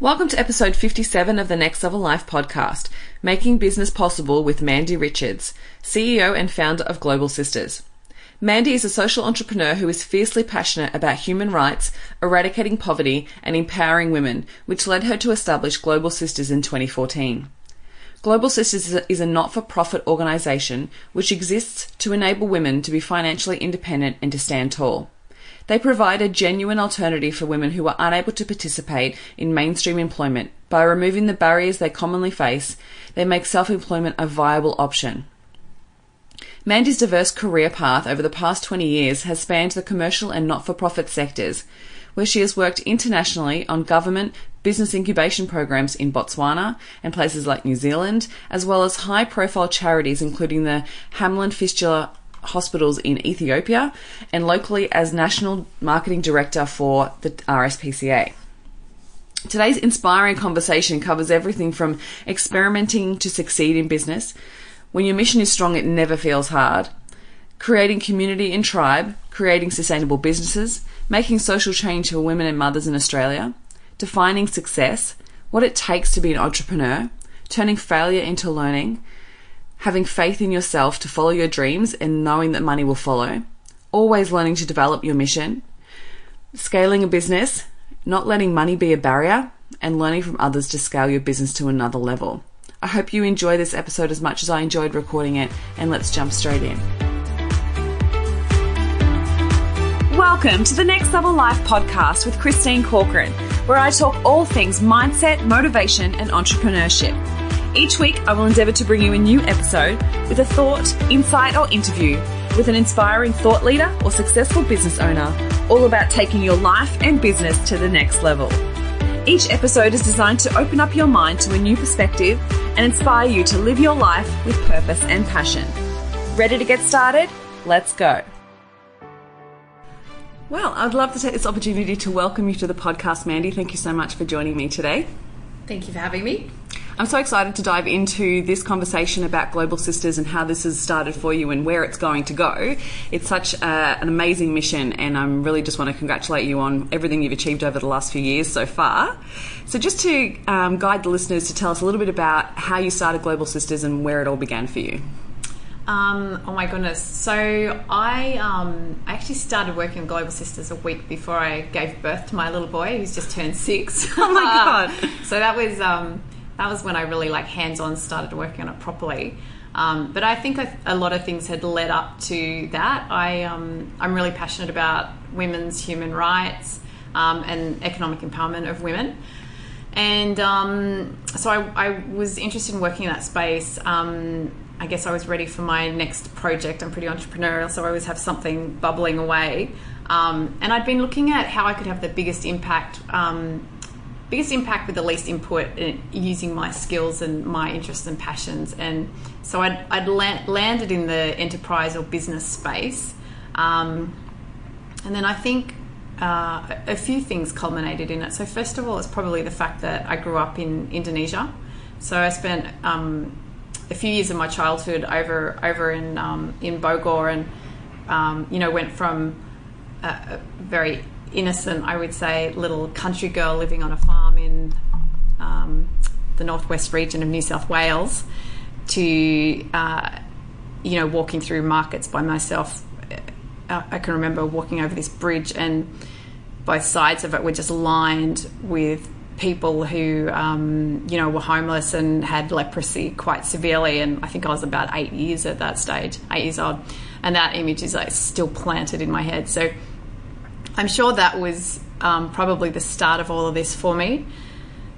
Welcome to episode 57 of the Next Level Life podcast, Making Business Possible with Mandy Richards, CEO and founder of Global Sisters. Mandy is a social entrepreneur who is fiercely passionate about human rights, eradicating poverty, and empowering women, which led her to establish Global Sisters in 2014. Global Sisters is a not for profit organisation which exists to enable women to be financially independent and to stand tall. They provide a genuine alternative for women who are unable to participate in mainstream employment. By removing the barriers they commonly face, they make self employment a viable option. Mandy's diverse career path over the past 20 years has spanned the commercial and not for profit sectors, where she has worked internationally on government business incubation programs in Botswana and places like New Zealand, as well as high profile charities including the Hamlin Fistula hospitals in Ethiopia and locally as National Marketing Director for the RSPCA. Today's inspiring conversation covers everything from experimenting to succeed in business. When your mission is strong, it never feels hard. Creating community and tribe, creating sustainable businesses, making social change for women and mothers in Australia, defining success, what it takes to be an entrepreneur, turning failure into learning, having faith in yourself to follow your dreams and knowing that money will follow, always learning to develop your mission, scaling a business, not letting money be a barrier, and learning from others to scale your business to another level. I hope you enjoy this episode as much as I enjoyed recording it, and let's jump straight in. Welcome to the Next Level Life podcast with Christine Corcoran, where I talk all things mindset, motivation, and entrepreneurship. Each week, I will endeavour to bring you a new episode with a thought, insight, or interview with an inspiring thought leader or successful business owner, all about taking your life and business to the next level. Each episode is designed to open up your mind to a new perspective and inspire you to live your life with purpose and passion. Ready to get started? Let's go. Well, I'd love to take this opportunity to welcome you to the podcast, Mandy. Thank you so much for joining me today. Thank you for having me. I'm so excited to dive into this conversation about Global Sisters and how this has started for you and where it's going to go. It's such a, an amazing mission, and I really just want to congratulate you on everything you've achieved over the last few years so far. So, just to um, guide the listeners to tell us a little bit about how you started Global Sisters and where it all began for you. Um, oh my goodness! So I um, I actually started working with Global Sisters a week before I gave birth to my little boy, who's just turned six. Oh my god! so that was um, that was when I really like hands on started working on it properly. Um, but I think a lot of things had led up to that. I, um, I'm really passionate about women's human rights um, and economic empowerment of women. And um, so I, I, was interested in working in that space. Um, I guess I was ready for my next project. I'm pretty entrepreneurial, so I always have something bubbling away. Um, and I'd been looking at how I could have the biggest impact biggest impact with the least input using my skills and my interests and passions. And so I'd, I'd landed in the enterprise or business space. Um, and then I think uh, a few things culminated in it. So, first of all, it's probably the fact that I grew up in Indonesia. So, I spent um, a few years of my childhood over over in um, in Bogor, and um, you know went from a, a very innocent, I would say, little country girl living on a farm in um, the northwest region of New South Wales to, uh, you know, walking through markets by myself. Uh, I can remember walking over this bridge, and both sides of it were just lined with people who, um, you know, were homeless and had leprosy quite severely. And I think I was about eight years at that stage, eight years old. And that image is like still planted in my head. So I'm sure that was um, probably the start of all of this for me.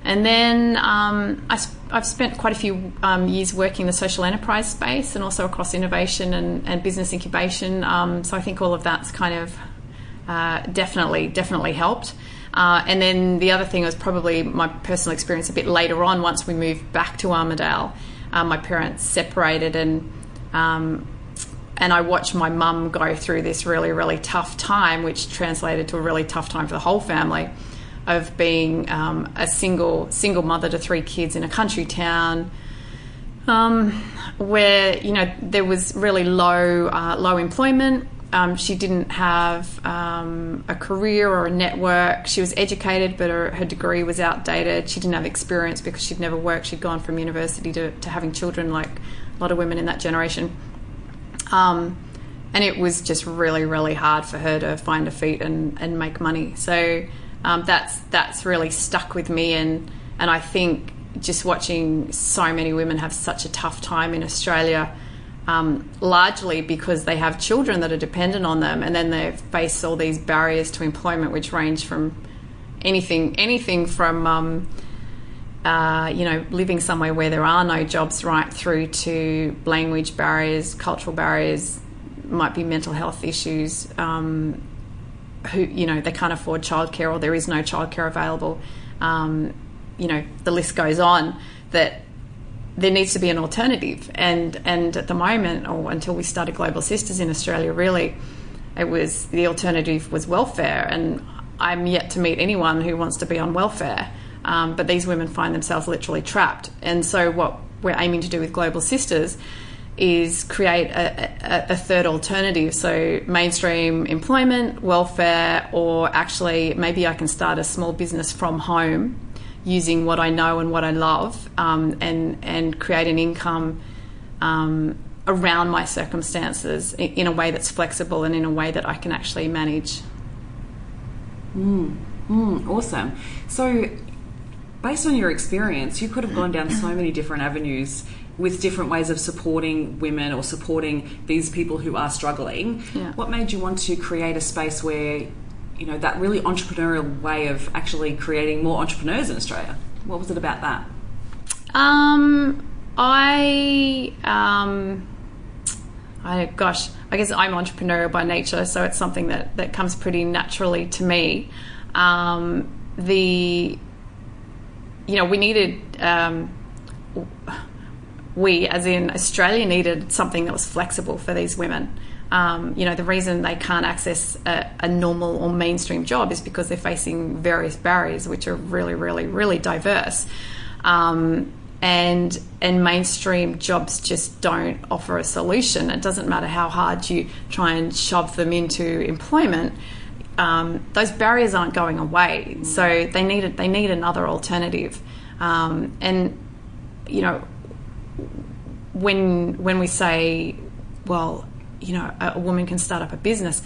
And then um, I, have spent quite a few um, years working in the social enterprise space and also across innovation and, and business incubation. Um, so I think all of that's kind of uh, definitely, definitely helped. Uh, and then the other thing was probably my personal experience a bit later on once we moved back to Armidale. Uh, my parents separated and um, and I watched my mum go through this really, really tough time, which translated to a really tough time for the whole family of being um, a single single mother to three kids in a country town. Um, where you know there was really low uh, low employment, um, she didn't have um, a career or a network. She was educated, but her, her, degree was outdated. She didn't have experience because she'd never worked. She'd gone from university to, to having children, like a lot of women in that generation. Um, and it was just really, really hard for her to find a feet and, and make money. So um, that's that's really stuck with me, and and I think just watching so many women have such a tough time in Australia um, largely because they have children that are dependent on them, and then they face all these barriers to employment, which range from anything anything from um, uh, you know living somewhere where there are no jobs, right through to language barriers, cultural barriers, might be mental health issues. Um, who you know they can't afford childcare or there is no childcare available. Um, you know the list goes on. That there needs to be an alternative. And and at the moment, or until we started Global Sisters in Australia, really, it was the alternative was welfare. And I'm yet to meet anyone who wants to be on welfare. Um, but these women find themselves literally trapped. And so what we're aiming to do with Global Sisters is create a, a, a, third alternative. So, mainstream employment, welfare, or actually, maybe I can start a small business from home using what I know and what I love um, and, and create an income um, around my circumstances in, a way that's flexible and in a way that I can actually manage. Mm, mm, awesome. So, based on your experience, you could have gone down so many different avenues with different ways of supporting women or supporting these people who are struggling. Yeah. What made you want to create a space where you know that really entrepreneurial way of actually creating more entrepreneurs in Australia. What was it about that? Um, I um, I gosh, I guess I'm entrepreneurial by nature, so it's something that that comes pretty naturally to me. Um, the you know we needed um, we as in Australia needed something that was flexible for these women. Um, you know, the reason they can't access a, a, normal or mainstream job is because they're facing various barriers, which are really, really, really diverse. Um, and and mainstream jobs just don't offer a solution. It doesn't matter how hard you try and shove them into employment. Um, those barriers aren't going away, so they need they need another alternative. Um, and you know, when when we say, well, you know, a, a woman can start up a business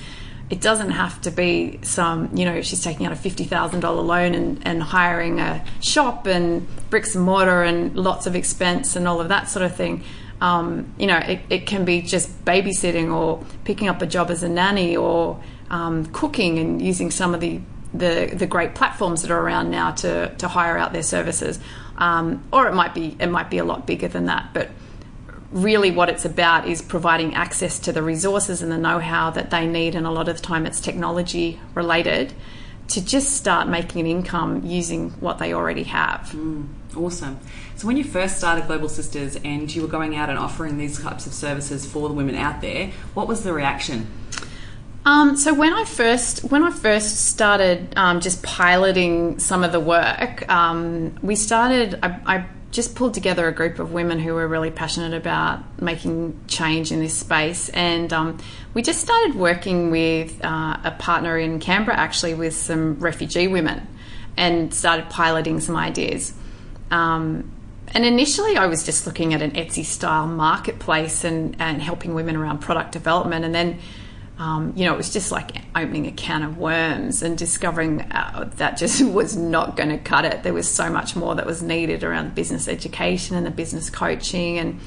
it doesn't have to be some, you know, she's taking out a $50,000 loan and, and hiring a shop and bricks and mortar and lots of expense and all of that sort of thing. Um, you know, it, it, can be just babysitting or picking up a job as a nanny or um, cooking and using some of the, the, the, great platforms that are around now to, to hire out their services. Um, or it might be it might be a lot bigger than that, but really what it's about is providing access to the resources and the know-how that they need and a lot of the time it's technology related to just start making an income using what they already have. Mm, awesome. So when you first started Global Sisters and you were going out and offering these types of services for the women out there, what was the reaction? Um, so when I first when I first started um, just piloting some of the work, um, we started. I, I just pulled together a group of women who were really passionate about making change in this space. And um, we just started working with uh, a partner in Canberra, actually, with some refugee women, and started piloting some ideas. Um, and initially, I was just looking at an Etsy style marketplace and, and helping women around product development. And then um, you know, it was just like opening a can of worms and discovering uh, that just was not going to cut it. There was so much more that was needed around business education and the business coaching, and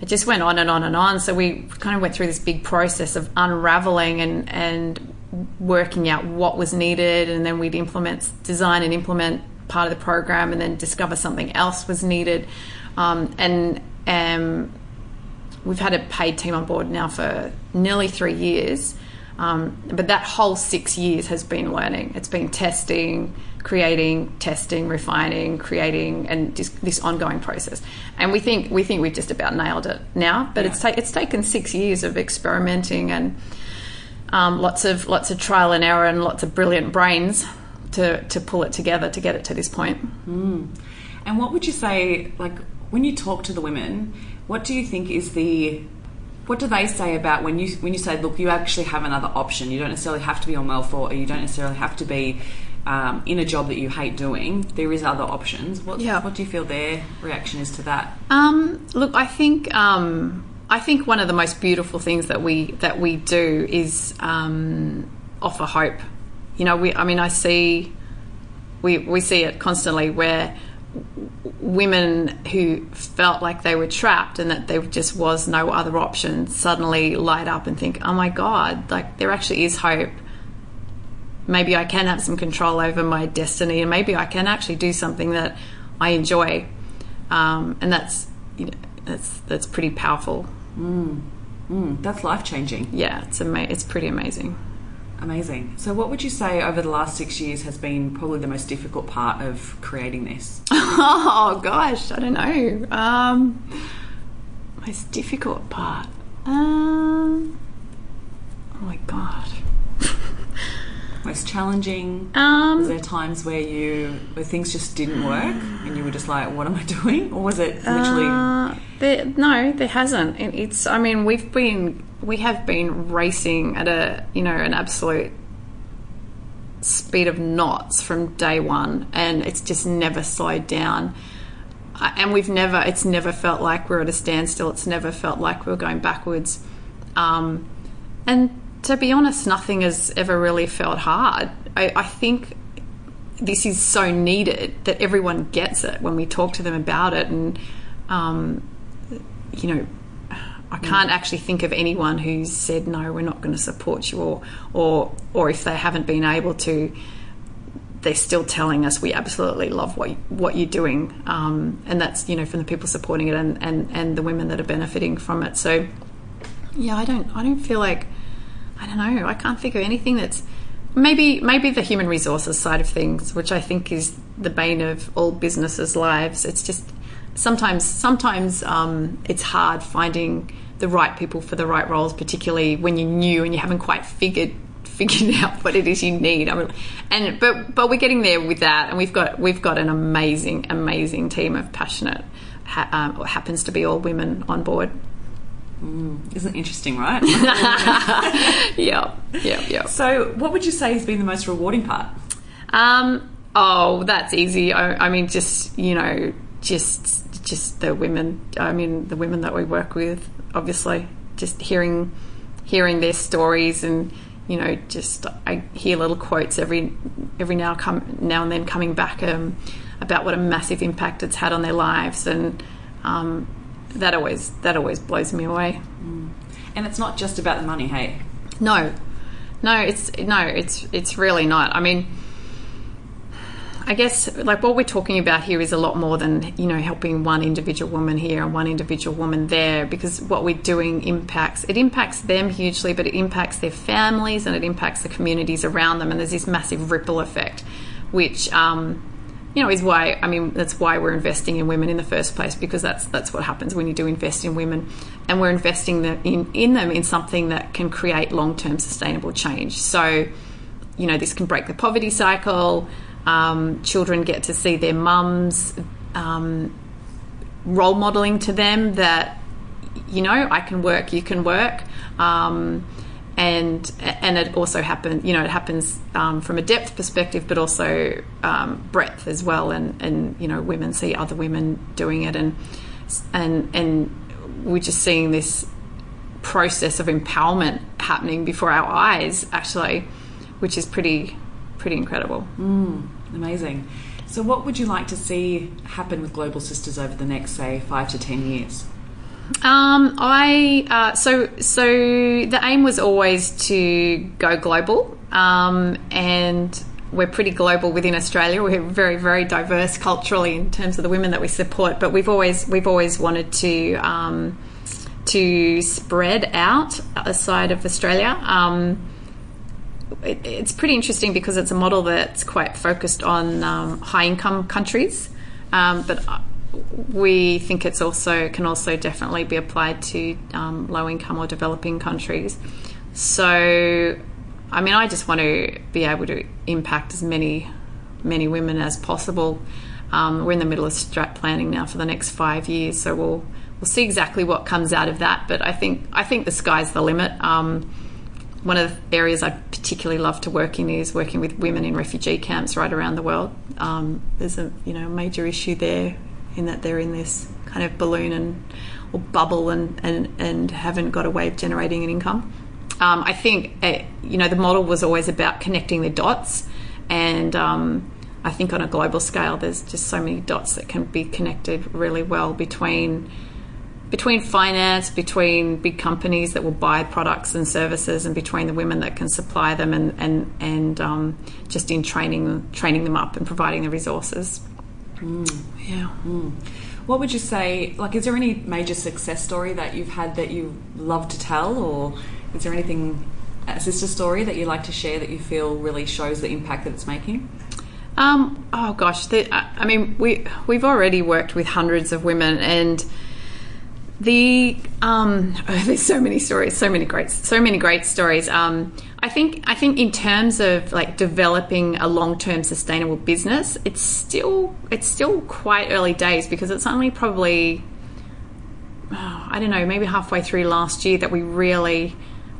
it just went on and on and on. So we kind of went through this big process of unraveling and and working out what was needed, and then we'd implement, design, and implement part of the program, and then discover something else was needed, um, and um, we've had a paid team on board now for nearly three years. Um, but that whole six years has been learning. It's been testing, creating, testing, refining, creating, and just this ongoing process. And we think we think we've just about nailed it now. But yeah. it's ta- it's taken six years of experimenting and um, lots of lots of trial and error and lots of brilliant brains to to pull it together to get it to this point. Mm. And what would you say, like when you talk to the women? What do you think is the what do they say about when you when you say, look, you actually have another option. You don't necessarily have to be on welfare, or you don't necessarily have to be um, in a job that you hate doing. There is other options. What, Yeah. what do you feel their reaction is to that? Um, look, I think um, I think one of the most beautiful things that we that we do is um, offer hope. You know, we I mean, I see we we see it constantly where women who felt like they were trapped and that there just was no other option suddenly light up and think, "Oh my god, like there actually is hope." maybe I can have some control over my destiny, and maybe I can actually do something that I enjoy, um, and that's you know, that's that's pretty powerful. Mm, that's life changing. Yeah, it's ama- it's pretty amazing. Amazing. So, what would you say over the last six years has been probably the most difficult part of creating this? oh gosh, I don't know. Um, most difficult part. Um, oh my god. Most challenging? Um, Was there times where you where things just didn't work and you were just like, "What am I doing?" Or was it literally? Uh, there, no, there hasn't. It- It's. I mean, we've been we have been racing at a you know an absolute speed of knots from day one, and it's just never slowed down. And we've never. It's never felt like we're at a standstill. It's never felt like we're going backwards. Um, and to be honest, nothing has ever really felt hard. I, I think this is so needed that everyone gets it when we talk to them about it and um, you know I can't actually think of anyone who's said no we're not going to support you or or or if they haven't been able to they're still telling us we absolutely love what what you're doing. Um, and that's you know from the people supporting it and, and and the women that are benefiting from it. So yeah I don't I don't feel like I don't know. I can't of anything that's maybe maybe the human resources side of things, which I think is the bane of all businesses' lives. It's just sometimes sometimes um, it's hard finding the right people for the right roles, particularly when you're new and you haven't quite figured figured out what it is you need. I mean, and but but we're getting there with that, and we've got we've got an amazing amazing team of passionate. Ha, um, happens to be all women on board. Isn't interesting, right? Yeah, yeah, yeah. so, what would you say has been the most rewarding part? Um, oh, that's easy. I, I mean, just you know, just just the women. I mean, the women that we work with. Obviously, just hearing hearing their stories and you know, just I hear little quotes every every now come now and then coming back um, about what a massive impact it's had on their lives, and um, that always that always blows me away. And it's not just about the money, hey. No, no, it's no, it's it's really not. I mean, I guess like what we're talking about here is a lot more than you know helping one individual woman here and one individual woman there because what we're doing impacts it impacts them hugely, but it impacts their families and it impacts the communities around them, and there's this massive ripple effect, which. Um, you know, is why I mean that's why we're investing in women in the first place because that's that's what happens when you do invest in women, and we're investing the, in in them in something that can create long term sustainable change. So, you know, this can break the poverty cycle. Um, children get to see their mums um, role modeling to them that you know I can work, you can work. Um, and and it also happens you know it happens um, from a depth perspective but also um, breadth as well and and you know women see other women doing it and and and we're just seeing this process of empowerment happening before our eyes actually which is pretty pretty incredible Amazing. So, what would you like to see happen with Global Sisters over the next, say, five to ten years? Um, I uh, so so the aim was always to go global, um, and we're pretty global within Australia. We're very very diverse culturally in terms of the women that we support, but we've always we've always wanted to um, to spread out aside of Australia. Um, it, it's pretty interesting because it's a model that's quite focused on um, high income countries, um, but uh, we think it's also can also definitely be applied to um, low income or developing countries. So, I mean, I just want to be able to impact as many many women as possible. Um, we're in the middle of strat planning now for the next five years, so we'll we'll see exactly what comes out of that. But I think I think the sky's the limit. Um, one of the areas I particularly love to work in is working with women in refugee camps right around the world. Um, there's a you know major issue there in that they're in this kind of balloon and or bubble and and, and haven't got a way of generating an income. Um, I think uh, you know the model was always about connecting the dots, and um, I think on a global scale, there's just so many dots that can be connected really well between between finance, between big companies that will buy products and services, and between the women that can supply them, and and and um, just in training training them up and providing the resources. Mm. Yeah. Mm. What would you say? Like, is there any major success story that you've had that you love to tell, or is there anything a sister story that you like to share that you feel really shows the impact that it's making? Um, oh gosh, the, I mean, we we've already worked with hundreds of women, and the um, oh, there's so many stories, so many great, so many great stories. Um, I think I think in terms of like developing a long-term sustainable business, it's still it's still quite early days because it's only probably oh, I don't know maybe halfway through last year that we really,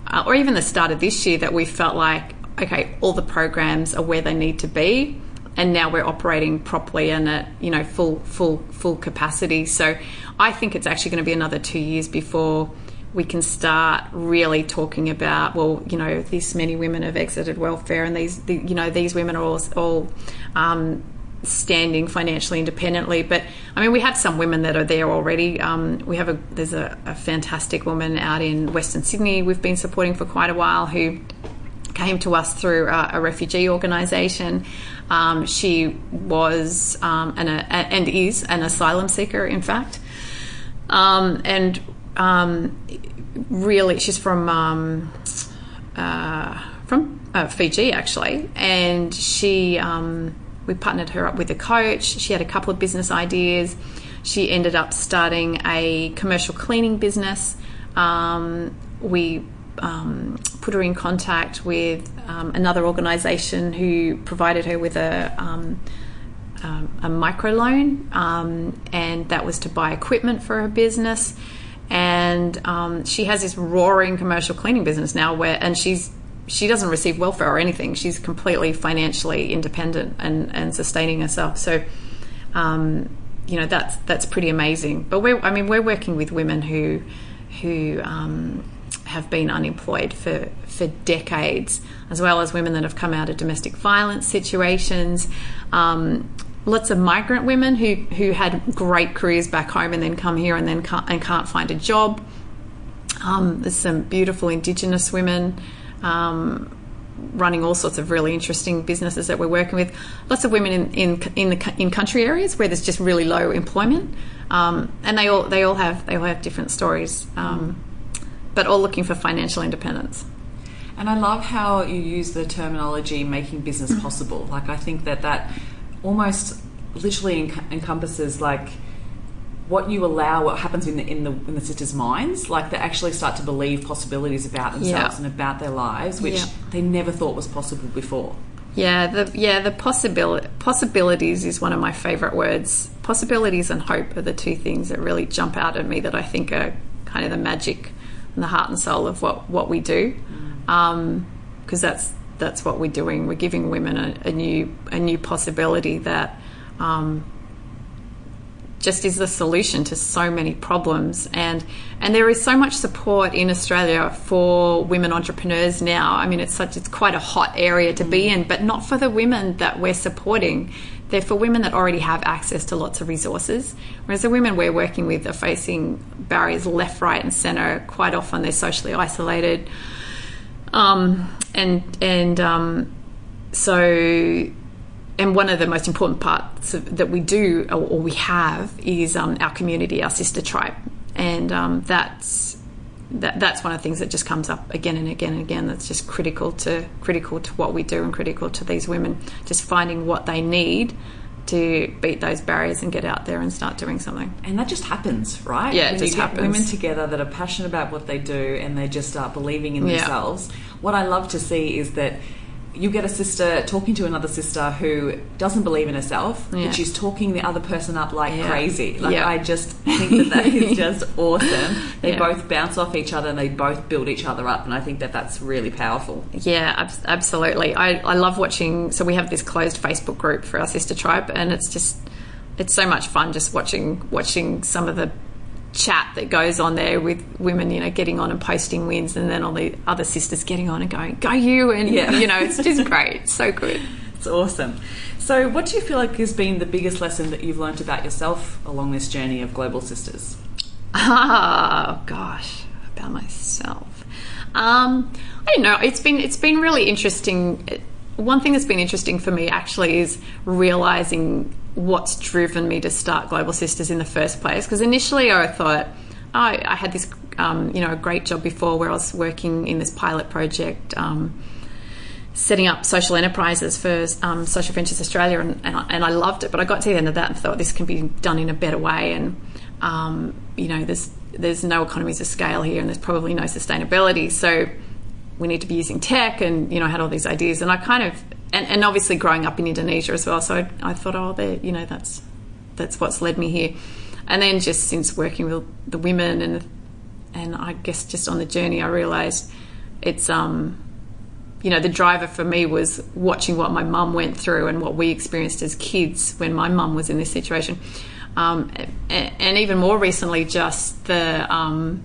uh, or even the start of this year that we felt like okay all the programs are where they need to be and now we're operating properly and at you know full full full capacity. So I think it's actually going to be another two years before we can start really talking about well you know this many women have exited welfare and these the, you know these women are all, all um, standing financially independently. But I mean we have some women that are there already. Um, we have a there's a, a, fantastic woman out in Western Sydney we've been supporting for quite a while who came to us through a, a refugee organisation. Um, she was um, an, a, and is an asylum seeker in fact. Um, and um, really, she's from um, uh, from uh, Fiji actually, and she um, we partnered her up with a coach. She had a couple of business ideas. She ended up starting a commercial cleaning business. Um, we um, put her in contact with um, another organisation who provided her with a um, um, a microloan, um, and that was to buy equipment for her business and um, she has this roaring commercial cleaning business now where and she's she doesn't receive welfare or anything. She's completely financially independent and, and sustaining herself. So um, you know that's that's pretty amazing. But we're I mean we're working with women who who um, have been unemployed for for decades as well as women that have come out of domestic violence situations. Um, lots of migrant women who who had great careers back home and then come here and then can't, and can't find a job. Um, there's some beautiful Indigenous women um, running all sorts of really interesting businesses that we're working with. Lots of women in in in, the, in country areas where there's just really low employment, um, and they all they all have they all have different stories, um, but all looking for financial independence. And I love how you use the terminology "making business possible." Like I think that that almost literally enc- encompasses like what you allow, what happens in the in the in the sisters' minds, like they actually start to believe possibilities about themselves yeah. and about their lives, which yeah. they never thought was possible before. Yeah, the yeah the possibility possibilities is one of my favorite words. Possibilities and hope are the two things that really jump out at me that I think are kind of the magic and the heart and soul of what what we do, because mm. um, that's that's what we're doing. We're giving women a, a new a new possibility that um, just is the solution to so many problems. And and there is so much support in Australia for women entrepreneurs now. I mean, it's such it's quite a hot area to be in, but not for the women that we're supporting. They're for women that already have access to lots of resources, whereas the women we're working with are facing barriers left, right, and centre. Quite often, they're socially isolated. Um, and and um, so and one of the most important parts of, that we do or, or we have is um, our community, our sister tribe, and um, that's that, that's one of the things that just comes up again and again and again. That's just critical to critical to what we do and critical to these women. Just finding what they need to beat those barriers and get out there and start doing something. And that just happens, right? Yeah, it when just you happens. Women together that are passionate about what they do and they just start believing in Yeah. themselves. What I love to see is that you get a sister talking to another sister who doesn't believe in herself, Yeah. but she's talking the other person up like Yeah. crazy. Like Yeah. I just think that that is just awesome. They both bounce off each other and they both build each other up, and I think that that's really powerful. Yeah, abs- absolutely. I, I love watching. So we have this closed Facebook group for our sister tribe, and it's just it's so much fun just watching watching some of the chat that goes on there with women, you know, getting on and posting wins, and then all the other sisters getting on and going, "Go you!" and Yeah. you know, it's just great. It's so good. It's awesome. So, what do you feel like has been the biggest lesson that you've learnt about yourself along this journey of Global Sisters? Oh gosh, about myself. Um, I don't know. It's been it's been really interesting. One thing that's been interesting for me actually is realizing what's driven me to start Global Sisters in the first place. Because initially I thought oh, I, had this um, you know a great job before where I was working in this pilot project. Um, setting up social enterprises for um, Social Ventures Australia, and, and, I, and I loved it. But I got to the end of that and thought this can be done in a better way. And um, you know, there's there's no economies of scale here, and there's probably no sustainability. So we need to be using tech, and you know, I had all these ideas, and I kind of and, and obviously growing up in Indonesia as well. So I, I thought, oh, there, you know, that's that's what's led me here. And then just since working with the women and and I guess just on the journey, I realised it's um you know, the driver for me was watching what my mum went through and what we experienced as kids when my mum was in this situation. Um, and, and even more recently, just the um,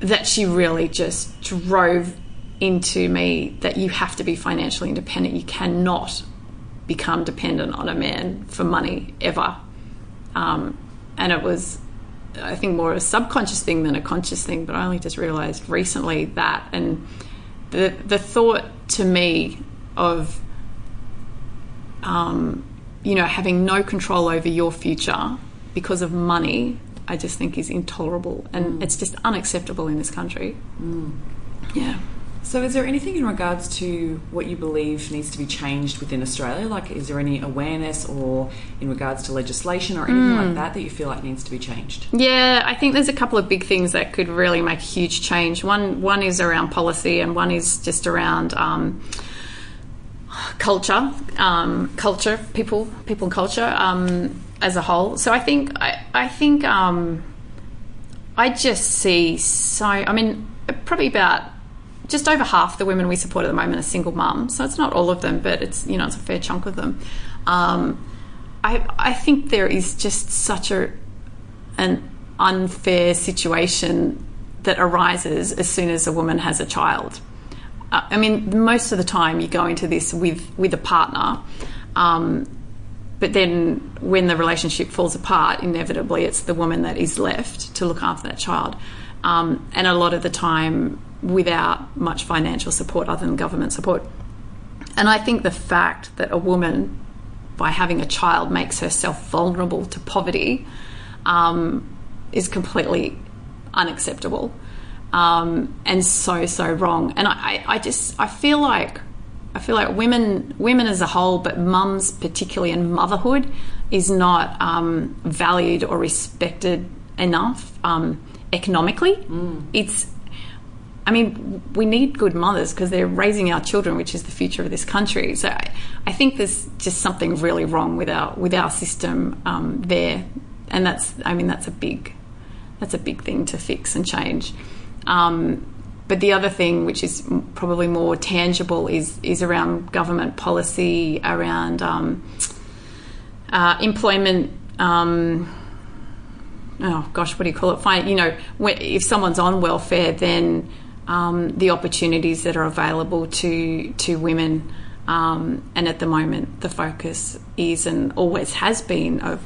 that she really just drove into me that you have to be financially independent. You cannot become dependent on a man for money ever. Um, and it was I think more a subconscious thing than a conscious thing, but I only just realized recently that. And the the thought to me of, um, you know, having no control over your future because of money, I just think is intolerable, and it's just unacceptable in this country. Yeah. So, is there anything in regards to what you believe needs to be changed within Australia? Like, is there any awareness or in regards to legislation or anything like that that you feel like needs to be changed? Yeah, I think there's a couple of big things that could really make a huge change. One one is around policy, and one is just around um, culture, um, culture, people, people, and culture um, as a whole. So I think I, I think um, I just see so. I mean, probably about just over half the women we support at the moment are single mums. So it's not all of them, but it's you know it's a fair chunk of them. Um, I I think there is just such a an unfair situation that arises as soon as a woman has a child. Uh, I mean, most of the time you go into this with with a partner, um, but then when the relationship falls apart, inevitably it's the woman that is left to look after that child, um, and a lot of the time without much financial support other than government support. And I think the fact that a woman, by having a child, makes herself vulnerable to poverty um, is completely unacceptable um, and so so wrong. And I, I, just I feel like I feel like women women as a whole, but mums particularly and motherhood is not um, valued or respected enough um, economically. It's I mean, we need good mothers because they're raising our children, which is the future of this country. So I, I think there's just something really wrong with our with our system um, there, and that's I mean that's a big that's a big thing to fix and change. Um, but the other thing, which is probably more tangible, is is around government policy around um, uh, employment. Um, oh gosh, what do you call it? Fine, you know, if someone's on welfare, then um, the opportunities that are available to to women, um, and at the moment, the focus is and always has been of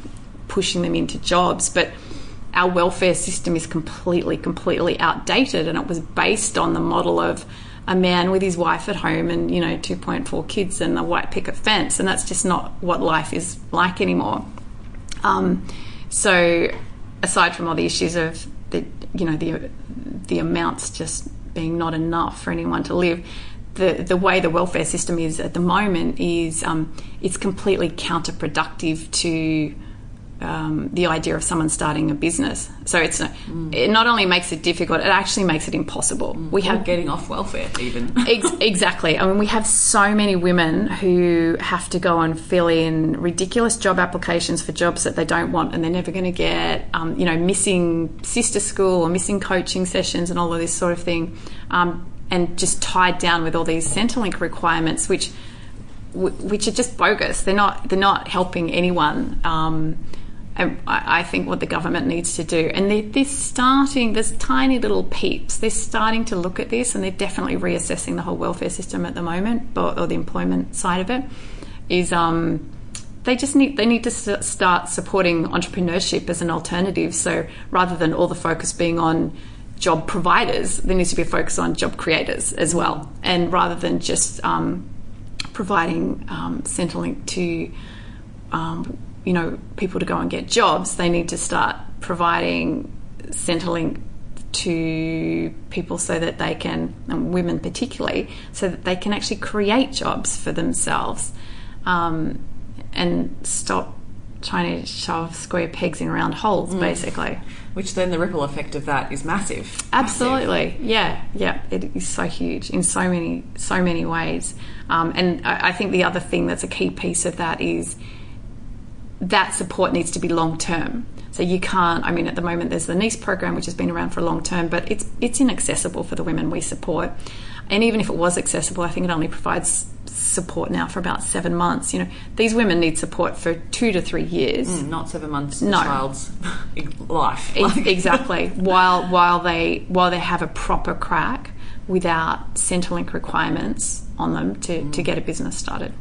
pushing them into jobs, but our welfare system is completely, completely outdated, and it was based on the model of a man with his wife at home and you know 2.4 kids and a white picket fence, and that's just not what life is like anymore. Um, so, aside from all the issues of the you know the the amounts just being not enough for anyone to live, the the way the welfare system is at the moment is um, it's completely counterproductive to um, the idea of someone starting a business. So it's it not only makes it difficult, it actually makes it impossible. We Or have getting off welfare, even. Ex- exactly. I mean, we have so many women who have to go and fill in ridiculous job applications for jobs that they don't want and they're never going to get. Um, you know, missing sister school or missing coaching sessions and all of this sort of thing, um, and just tied down with all these Centrelink requirements, which which are just bogus. They're not. They're not helping anyone. Um, I think what the government needs to do, and they're, they're starting. There's tiny little peeps. They're starting to look at this, and they're definitely reassessing the whole welfare system at the moment, or, or the employment side of it. Is um, they just need they need to start supporting entrepreneurship as an alternative. So rather than all the focus being on job providers, there needs to be a focus on job creators as well, and rather than just um, providing um, Centrelink to um, you know people to go and get jobs, they need to start providing Centrelink to people so that they can, and women particularly, so that they can actually create jobs for themselves um, and stop trying to shove square pegs in round holes, basically. Which then the ripple effect of that is massive. Massive. Absolutely, yeah, yeah. It is so huge in so many, so many ways. Um, and I, I think the other thing that's a key piece of that is that support needs to be long term. So you can't. I mean, at the moment, there's the NEIS program, which has been around for a long term, but it's it's inaccessible for the women we support. And even if it was accessible, I think it only provides support now for about seven months. You know, these women need support for two to three years. Mm, Not seven months No. child's life. Like- exactly. while while they while they have a proper crack without Centrelink requirements on them to, to get a business started.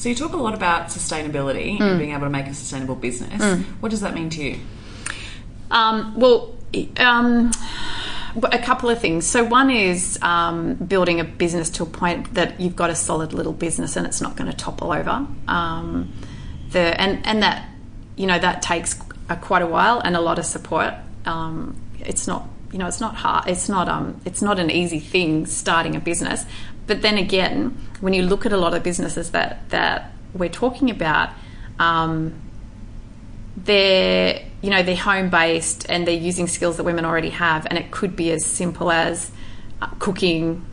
So you talk a lot about sustainability Mm. and being able to make a sustainable business. What does that mean to you? Um, well, um, a couple of things. So one is um, building a business to a point that you've got a solid little business and it's not going to topple over. Um, the and and that you know that takes a, quite a while and a lot of support. Um, it's not you know it's not hard. It's not um it's not an easy thing starting a business. But then again, when you look at a lot of businesses that that we're talking about. Um, they're you know they're home based and they're using skills that women already have and it could be as simple as uh, cooking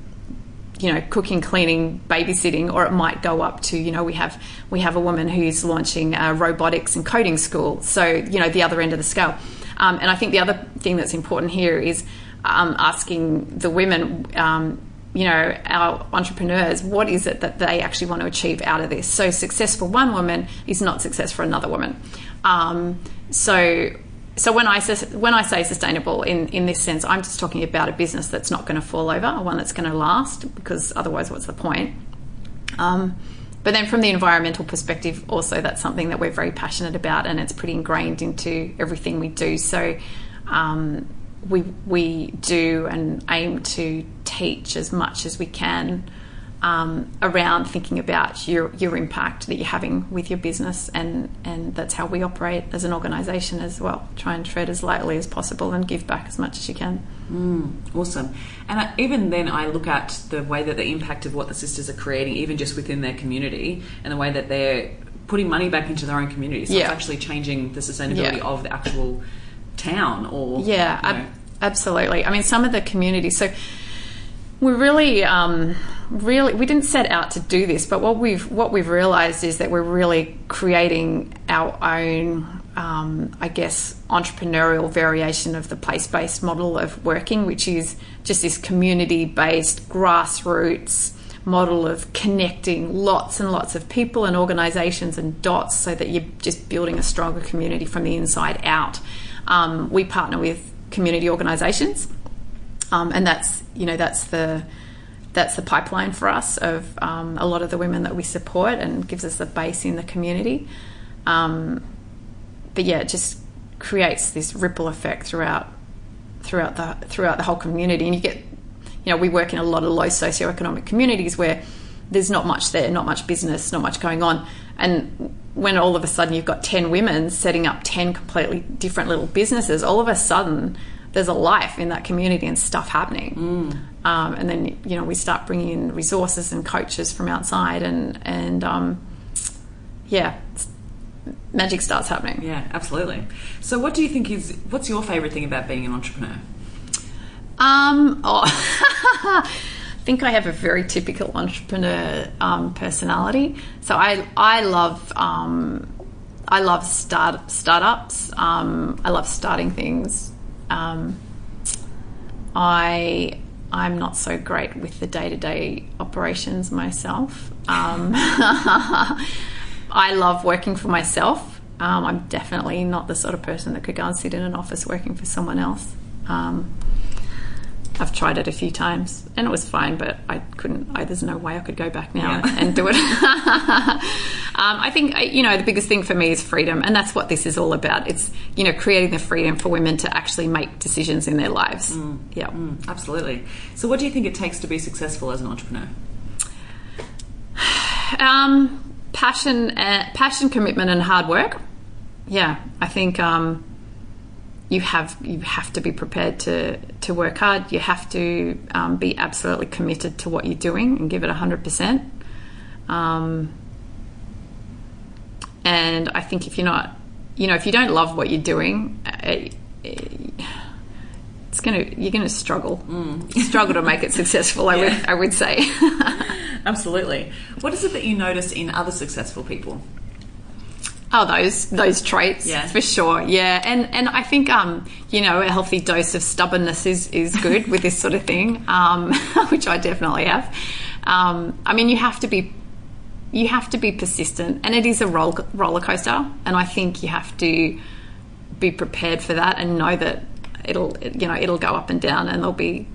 you know cooking cleaning babysitting or it might go up to you know we have we have a woman who's launching a robotics and coding school so you know the other end of the scale um, and i think the other thing that's important here is um, asking the women um, you know our entrepreneurs what is it that they actually want to achieve out of this so success for one woman is not success for another woman um, so so when I when I say sustainable in, in this sense, I'm just talking about a business that's not going to fall over, one that's going to last, because otherwise, what's the point? Um, but then, from the environmental perspective, also that's something that we're very passionate about, and it's pretty ingrained into everything we do. So um, we we do and aim to teach as much as we can um, around thinking about your your impact that you're having with your business, and and that's how we operate as an organisation as well. Try and tread as lightly as possible and give back as much as you can. Awesome. And I, even then, I look at the way that the impact of what the sisters are creating, even just within their community, and the way that they're putting money back into their own community. So it's Yeah. actually changing the sustainability Yeah. of the actual town or Yeah, you know, ab- absolutely. I mean, some of the community. So we really, um, really, we didn't set out to do this, but what we've what we've realised is that we're really creating our own, um, I guess, entrepreneurial variation of the place-based model of working, which is just this community-based, grassroots model of connecting lots and lots of people and organisations and dots, so that you're just building a stronger community from the inside out. Um, we partner with community organisations um, and that's you know that's the that's the pipeline for us of um, a lot of the women that we support and gives us a base in the community. Um, but yeah, it just creates this ripple effect throughout throughout the throughout the whole community, and you get you know we work in a lot of low socioeconomic communities where there's not much there, not much business, not much going on, and when all of a sudden you've got 10 women setting up 10 completely different little businesses, all of a sudden there's a life in that community and stuff happening. Um, and then, you know, we start bringing in resources and coaches from outside and, and um, yeah, magic starts happening. Yeah, absolutely. So, what do you think is what's your favorite thing about being an entrepreneur? Um, oh, think I have a very typical entrepreneur um, personality. So I I love um, I love start startups. Um, I love starting things. Um, I I'm not so great with the day to day operations myself. Um, I love working for myself. Um, I'm definitely not the sort of person that could go and sit in an office working for someone else. Um, I've tried it a few times and it was fine, but I couldn't. I, there's no way I could go back now Yeah. and do it. um, I think you know the biggest thing for me is freedom, and that's what this is all about. It's you know creating the freedom for women to actually make decisions in their lives. Yeah. Mm, absolutely. So, what do you think it takes to be successful as an entrepreneur? Um, passion, uh, passion, commitment, and hard work. Yeah, I think um, you have you have to be prepared to to work hard. You have to um, be absolutely committed to what you're doing and give it hundred percent. Um, and I think if you're not, you know, if you don't love what you're doing, uh, it's gonna you're gonna struggle, struggle to make it successful. I Yeah. would I would say. Absolutely. What is it that you notice in other successful people? Oh, those those traits, Yeah. for sure. Yeah, and and I think um, you know, a healthy dose of stubbornness is is good with this sort of thing, um, which I definitely have. Um, I mean, you have to be you have to be persistent, and it is a roll, roller coaster, and I think you have to be prepared for that and know that it'll you know it'll go up and down, and there'll be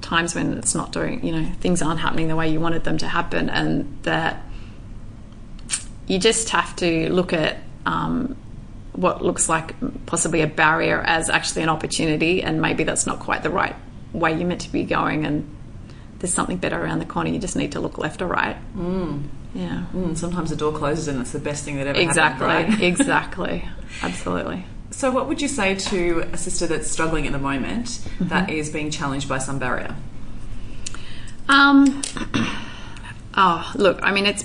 times when it's not doing you know things aren't happening the way you wanted them to happen, and that you just have to look at um, what looks like possibly a barrier as actually an opportunity, and maybe that's not quite the right way you're meant to be going, and there's something better around the corner. You just need to look left or right. Mm. Yeah, Mm, sometimes the door closes and it's the best thing that ever exactly, happened. Right? exactly, absolutely. So, what would you say to a sister that's struggling at the moment Mm-hmm. that is being challenged by some barrier? Um, oh, look, I mean, it's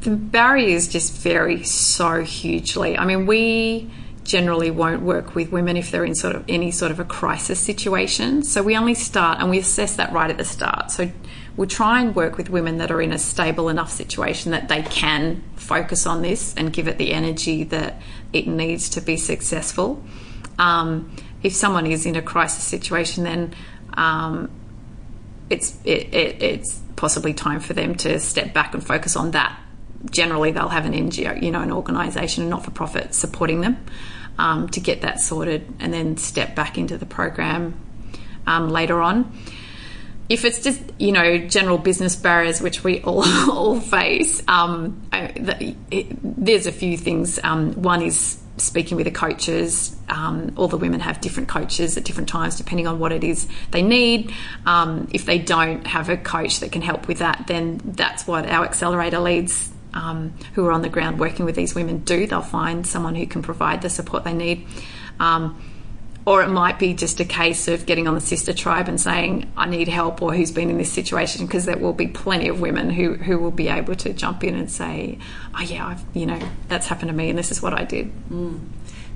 the barriers just vary so hugely. I mean, we generally won't work with women if they're in sort of any sort of a crisis situation. So we only start and we assess that right at the start. So we'll try and work with women that are in a stable enough situation that they can focus on this and give it the energy that it needs to be successful. Um, if someone is in a crisis situation, then um, it's it, it, it's possibly time for them to step back and focus on that. Generally, they'll have an NGO, you know, an organisation, a not-for-profit, supporting them um, to get that sorted, and then step back into the program um, later on. If it's just you know general business barriers which we all all face, um, I, the, it, there's a few things. Um, one is speaking with the coaches. Um, all the women have different coaches at different times, depending on what it is they need. Um, if they don't have a coach that can help with that, then that's what our accelerator leads um, who are on the ground working with these women do. They'll find someone who can provide the support they need. Um, or it might be just a case of getting on the sister tribe and saying, I need help, or who's been in this situation, because there will be plenty of women who, who will be able to jump in and say, Oh, yeah, I've, you know, that's happened to me, and this is what I did.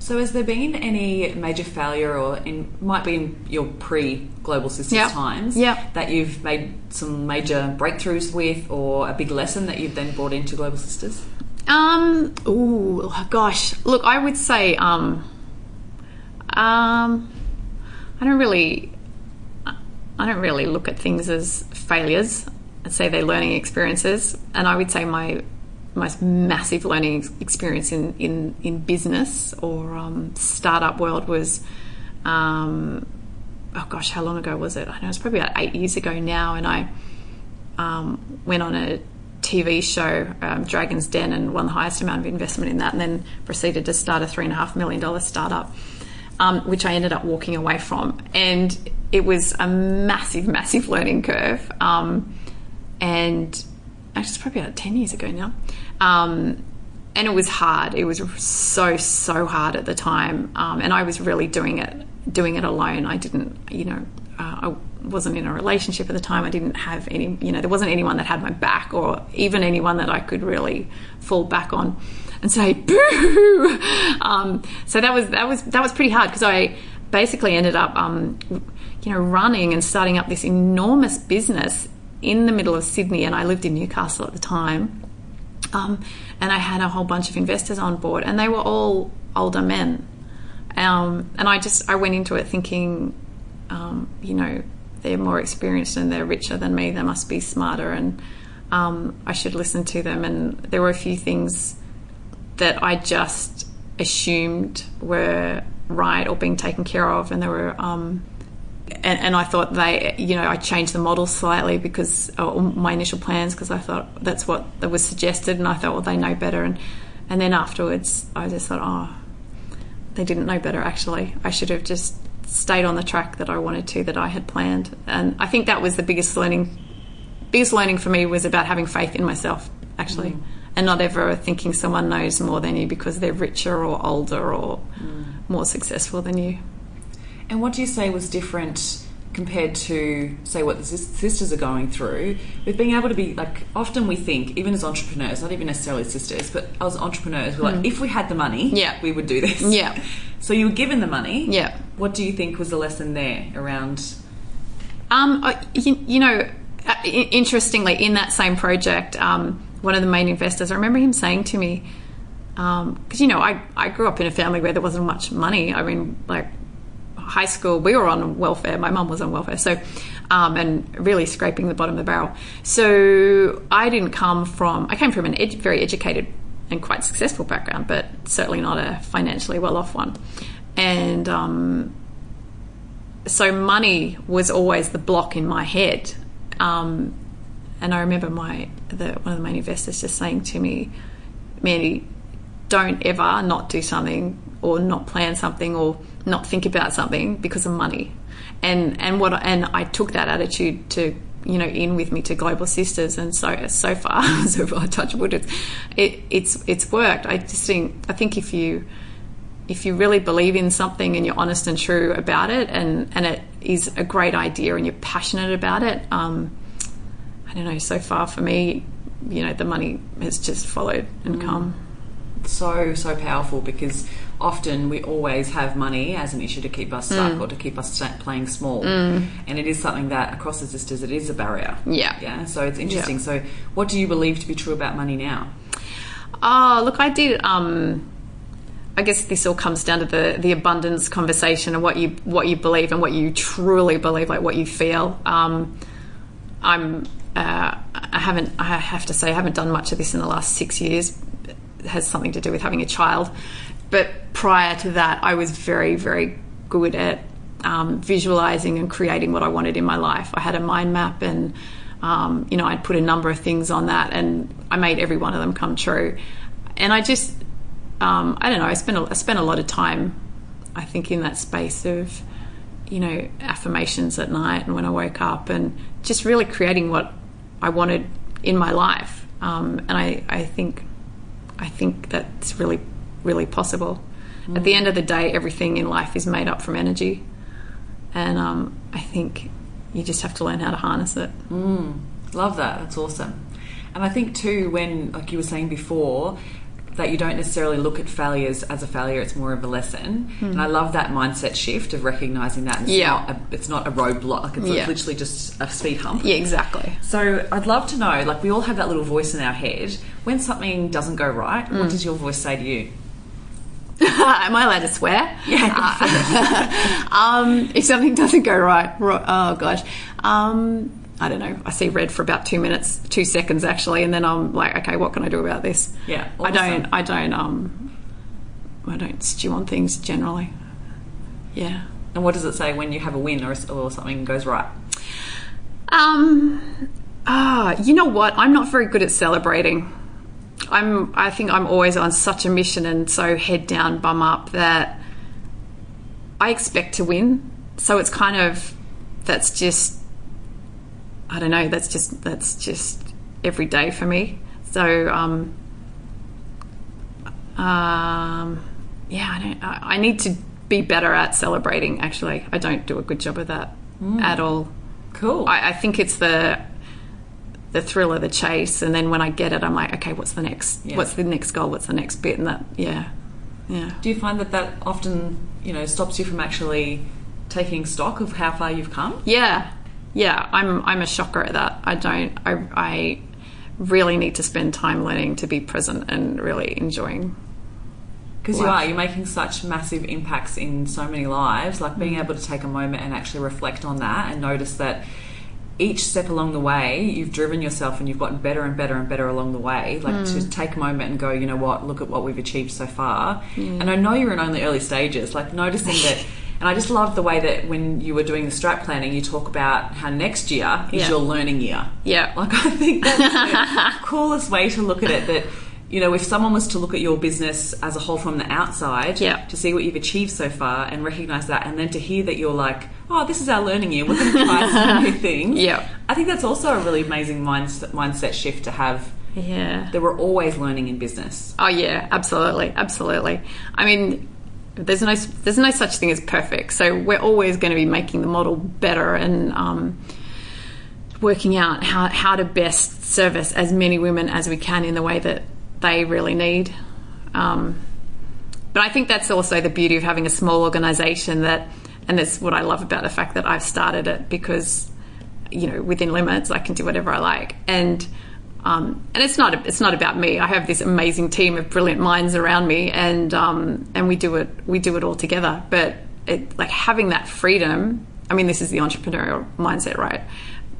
So, has there been any major failure, or in might be in your pre-Global Sisters Yep. times, Yep. that you've made some major breakthroughs with, or a big lesson that you've then brought into Global Sisters? Um, ooh, gosh. Look, I would say, um, um, I don't really, I don't really look at things as failures. I'd say they're learning experiences, and I would say my most massive learning ex- experience in in in business or um, startup world was, um, oh gosh, how long ago was it? I know it's probably about eight years ago now, and I um, went on a TV show, um, Dragon's Den, and won the highest amount of investment in that, and then proceeded to start a three and a half million dollar startup, um, which I ended up walking away from, and it was a massive, massive learning curve, um, and actually it's probably about ten years ago now. Um, and it was hard. It was so so hard at the time, um, and I was really doing it doing it alone. I didn't, you know, uh, I wasn't in a relationship at the time. I didn't have any, you know, there wasn't anyone that had my back or even anyone that I could really fall back on and say boo. Um, so that was that was that was pretty hard because I basically ended up, um, you know, running and starting up this enormous business in the middle of Sydney, and I lived in Newcastle at the time. Um, and I had a whole bunch of investors on board, and they were all older men. Um, and I just I went into it thinking, um, you know, they're more experienced and they're richer than me. They must be smarter, and um, I should listen to them. And there were a few things that I just assumed were right or being taken care of, and there were. And, and, I thought they, you know, I changed the model slightly because uh, my initial plans because I thought that's what was suggested, and I thought, well, they know better, and and then afterwards, I just thought, oh, they didn't know better. Actually, I should have just stayed on the track that I wanted to, that I had planned, and I think that was the biggest learning. Biggest learning for me was about having faith in myself, actually, mm. and not ever thinking someone knows more than you because they're richer or older or mm. more successful than you. And what do you say was different compared to, say, what the sisters are going through with being able to be like, often we think, even as entrepreneurs, not even necessarily sisters, but as entrepreneurs, we're like, mm. if we had the money, yeah. we would do this. Yeah. So you were given the money. Yeah. What do you think was the lesson there around? Um, you, you know, uh, interestingly, in that same project, um, one of the main investors, I remember him saying to me, because um, you know, I, I grew up in a family where there wasn't much money. I mean, like high school, we were on welfare. My mum was on welfare, so um, and really scraping the bottom of the barrel. So I didn't come from. I came from an ed- very educated and quite successful background, but certainly not a financially well-off one. And um, so money was always the block in my head. Um, and I remember my the, one of the main investors just saying to me, "Mandy, don't ever not do something or not plan something or not think about something because of money. And and what and I took that attitude to you know in with me to Global Sisters, and so so far so far touch wood, it's it, it's it's worked. I just think I think if you if you really believe in something and you're honest and true about it, and and it is a great idea and you're passionate about it, um, I don't know. So far for me, you know, the money has just followed and mm. come so so powerful because often we always have money as an issue to keep us stuck mm. or to keep us playing small mm. and it is something that across the sisters it is a barrier yeah yeah so it's interesting yeah. so what do you believe to be true about money now oh look i did um I guess this all comes down to the, the abundance conversation and what you what you believe and what you truly believe, like what you feel. Um, I'm uh, I haven't I have to say I haven't done much of this in the last six years has something to do with having a child. But prior to that, I was very, very good at um, visualizing and creating what I wanted in my life. I had a mind map and um, you know, I'd put a number of things on that and I made every one of them come true. And I just, um, I don't know, I spent, a, I spent a lot of time, I think, in that space of, you know, affirmations at night and when I woke up and just really creating what I wanted in my life. Um, and I, I think I think that's really, really possible. Mm. At the end of the day, everything in life is made up from energy. And um, I think you just have to learn how to harness it. Mm. Love that. That's awesome. And I think, too, when, like you were saying before, that you don't necessarily look at failures as a failure; it's more of a lesson. Mm. And I love that mindset shift of recognizing that it's yeah. not a, it's not a roadblock; like it's yeah. literally just a speed hump. Yeah, exactly. So I'd love to know, like we all have that little voice in our head. When something doesn't go right, mm. what does your voice say to you? Am I allowed to swear? Yeah. Uh, um, if something doesn't go right, oh gosh. Um, I don't know, I see red for about two minutes, two seconds actually, and then I'm like, okay, what can I do about this? Yeah, awesome. I don't, I don't, um, I don't stew on things generally. Yeah. And what does it say when you have a win or, or something goes right? Um, ah, you know what? I'm not very good at celebrating. I'm, I think I'm always on such a mission and so head down, bum up that I expect to win. So it's kind of, that's just I don't know. That's just that's just every day for me. So um, um, yeah, I, don't, I, need to be better at celebrating. Actually, I don't do a good job of that mm. at all. Cool. I, I think it's the the thrill of the chase, and then when I get it, I'm like, okay, what's the next? Yeah. What's the next goal? What's the next bit? And that, yeah, yeah. Do you find that that often, you know, stops you from actually taking stock of how far you've come? Yeah, yeah. I'm I'm a shocker at that. I don't. I I really need to spend time learning to be present and really enjoying. Because you are, you're making such massive impacts in so many lives. Like being mm. able to take a moment and actually reflect on that and notice that each step along the way, you've driven yourself and you've gotten better and better and better along the way. Like to mm. take a moment and go, you know what, look at what we've achieved so far. And I know you're in only early stages, like noticing that. And I just love the way that when you were doing the strat planning, you talk about how next year is Yeah. your learning year. Yeah. Like I think that's the coolest way to look at it. That you know, if someone was to look at your business as a whole from the outside, Yeah. to see what you've achieved so far and recognize that, and then to hear that you're like, oh, this is our learning year. We're going to try some new things. Yeah. I think that's also a really amazing mindset, mindset shift to have. Yeah. That we're always learning in business. Oh yeah, absolutely, absolutely. I mean, there's no there's no such thing as perfect. So we're always going to be making the model better and um, working out how how to best service as many women as we can in the way that they really need. Um, but I think that's also the beauty of having a small organisation that, and that's what I love about the fact that I've started it because, you know, within limits, I can do whatever I like, and um, and it's not it's not about me. I have this amazing team of brilliant minds around me, and um, and we do it we do it all together. But it, like having that freedom. I mean, this is the entrepreneurial mindset, right?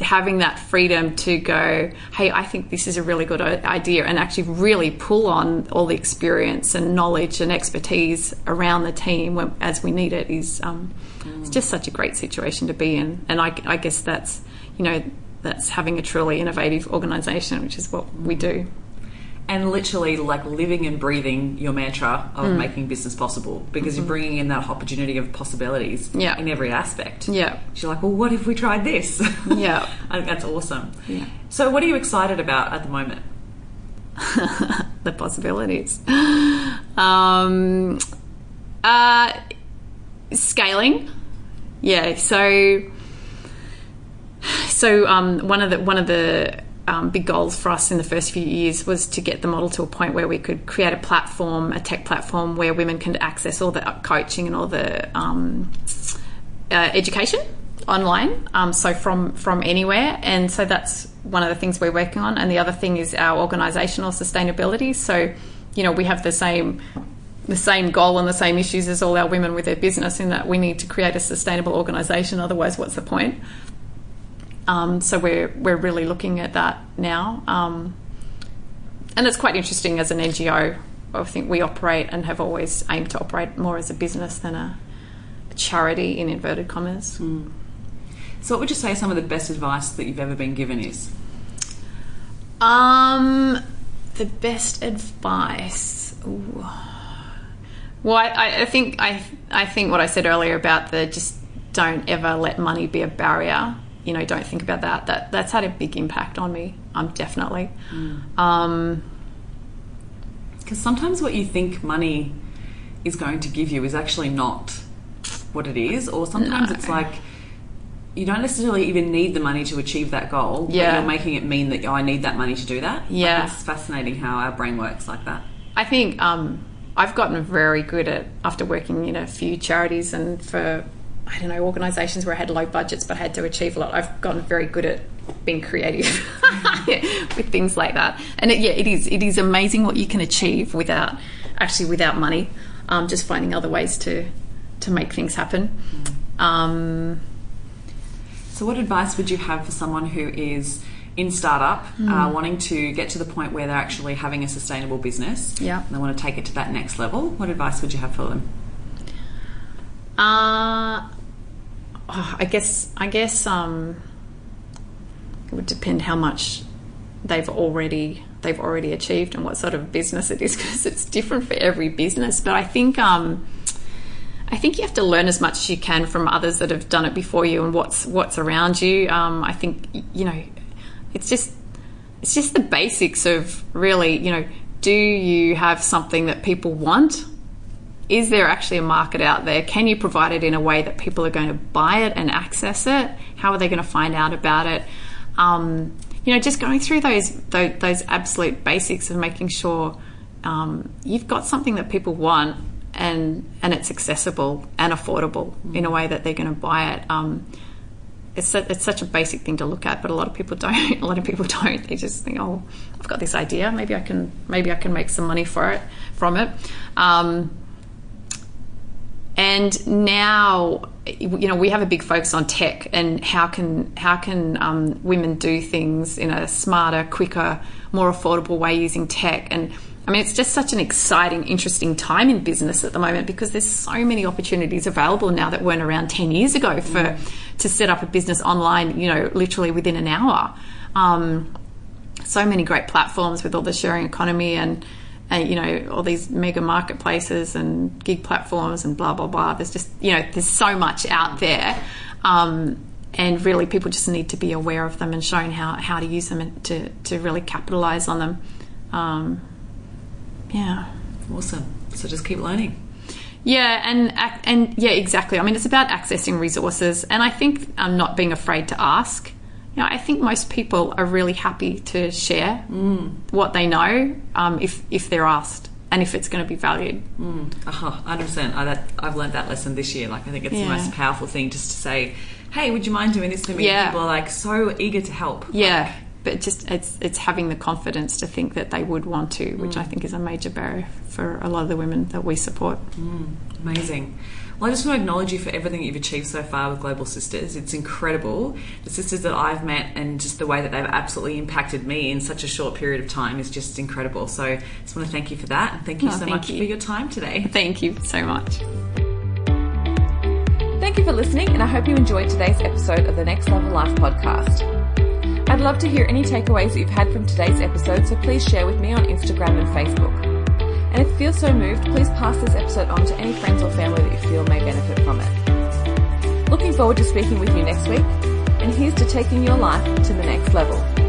Having that freedom to go, hey, I think this is a really good idea, and actually really pull on all the experience and knowledge and expertise around the team when, as we need it is um, it's just such a great situation to be in. And I, I guess that's you know that's having a truly innovative organisation, which is what we do. And literally like living and breathing your mantra of Mm. making business possible because you're bringing in that opportunity of possibilities Mm-hmm. Yeah. in every aspect. Yeah. You're like, well, what if we tried this? Yeah. I think that's awesome. Yeah. So, what are you excited about at the moment? the possibilities. Um, uh, scaling, yeah. So, so um, one of the one of the um, big goals for us in the first few years was to get the model to a point where we could create a platform, a tech platform, where women can access all the coaching and all the um, uh, education online um, so from from anywhere. And so that's one of the things we're working on. And the other thing is our organizational sustainability. So you know we have the same the same goal and the same issues as all our women with their business in that we need to create a sustainable organization. Otherwise what's the point um, so we're we're really looking at that now um, and it's quite interesting as an NGO I think we operate and have always aimed to operate more as a business than a charity in inverted commas. So, what would you say some of the best advice that you've ever been given is? Um, the best advice. Ooh. Well, I, I think I I think what I said earlier about the just don't ever let money be a barrier. You know, don't think about that. That that's had a big impact on me. Um, definitely. Um, Because sometimes what you think money is going to give you is actually not what it is, or sometimes No. it's like you don't necessarily even need the money to achieve that goal. Yeah. You're making it mean that oh, I need that money to do that. Like, Yeah. it's fascinating how our brain works like that. I think um, I've gotten very good at after working in a few charities and for I don't know organisations where I had low budgets but I had to achieve a lot. I've gotten very good at being creative with things like that. And it, yeah, it is it is amazing what you can achieve without actually without money. Um, just finding other ways to to make things happen. Um, So, what advice would you have for someone who is in startup, Hmm. uh, wanting to get to the point where they're actually having a sustainable business? Yeah. And they want to take it to that next level. What advice would you have for them? Uh, oh, I guess I guess um, it would depend how much they've already they've already achieved and what sort of business it is because it's different for every business. But I think um, I think you have to learn as much as you can from others that have done it before you and what's what's around you. Um, I think you know it's just it's just the basics of really you know do you have something that people want is there actually a market out there? Can you provide it in a way that people are going to buy it and access it? How are they going to find out about it? Um, you know, just going through those, those, those absolute basics of making sure um, you've got something that people want and and it's accessible and affordable mm. in a way that they're going to buy it. Um, it's a, it's such a basic thing to look at, but a lot of people don't. A lot of people don't. They just think, oh, I've got this idea. Maybe I can maybe I can make some money for it from it. Um, and now you know we have a big focus on tech and how can how can um, women do things in a smarter quicker more affordable way using tech and I mean, it's just such an exciting, interesting time in business at the moment because there's so many opportunities available now that weren't around 10 years ago for mm. to set up a business online, you know, literally within an hour. Um, so many great platforms with all the sharing economy and, and, you know, all these mega marketplaces and gig platforms and blah, blah, blah. There's just, you know, there's so much out there. Um, and really, people just need to be aware of them and shown how, how to use them and to, to really capitalize on them. Um, yeah. Awesome. So just keep learning. Yeah, and and yeah, exactly. I mean, it's about accessing resources, and I think um, not being afraid to ask. You know, I think most people are really happy to share mm. what they know um, if if they're asked and if it's going to be valued. Mm. Uh-huh, 100%. I, that, I've learned that lesson this year. Like, I think it's yeah. the most powerful thing just to say, hey, would you mind doing this for me? Yeah. People are like so eager to help. Yeah. Like, but just it's it's having the confidence to think that they would want to, which mm. I think is a major barrier for a lot of the women that we support. Mm, amazing. Well, I just want to acknowledge you for everything that you've achieved so far with Global Sisters. It's incredible. The sisters that I've met and just the way that they've absolutely impacted me in such a short period of time is just incredible. So I just want to thank you for that. And thank you oh, so thank much you. for your time today. Thank you so much. Thank you for listening, and I hope you enjoyed today's episode of the Next Level Life podcast. I'd love to hear any takeaways that you've had from today's episode, so please share with me on Instagram and Facebook. And if you feel so moved, please pass this episode on to any friends or family that you feel may benefit from it. Looking forward to speaking with you next week, and here's to taking your life to the next level.